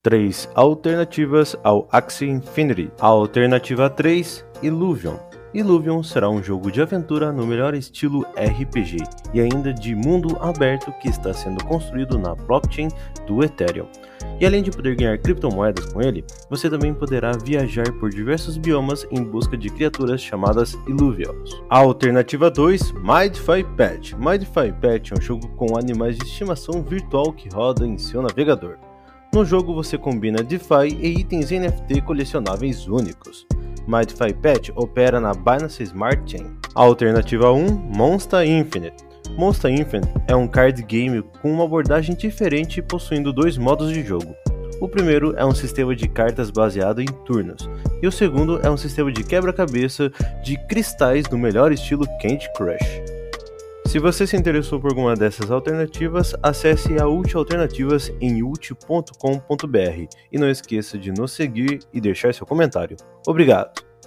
Três alternativas ao Axie Infinity. A alternativa 3, Illuvion. Illuvion será um jogo de aventura no melhor estilo RPG e ainda de mundo aberto que está sendo construído na blockchain do Ethereum. E além de poder ganhar criptomoedas com ele, você também poderá viajar por diversos biomas em busca de criaturas chamadas Illuvials. A alternativa 2, Mindfy Pet. Mindfy Pet é um jogo com animais de estimação virtual que roda em seu navegador. No jogo você combina DeFi e itens NFT colecionáveis únicos. Mindfy Pet opera na Binance Smart Chain. Alternativa 1, Monster Infinite. Monster Infinite é um card game com uma abordagem diferente possuindo dois modos de jogo. O primeiro é um sistema de cartas baseado em turnos, e o segundo é um sistema de quebra-cabeça de cristais no melhor estilo Candy Crush. Se você se interessou por alguma dessas alternativas, acesse a Ult Alternativas em ult.com.br e não esqueça de nos seguir e deixar seu comentário. Obrigado!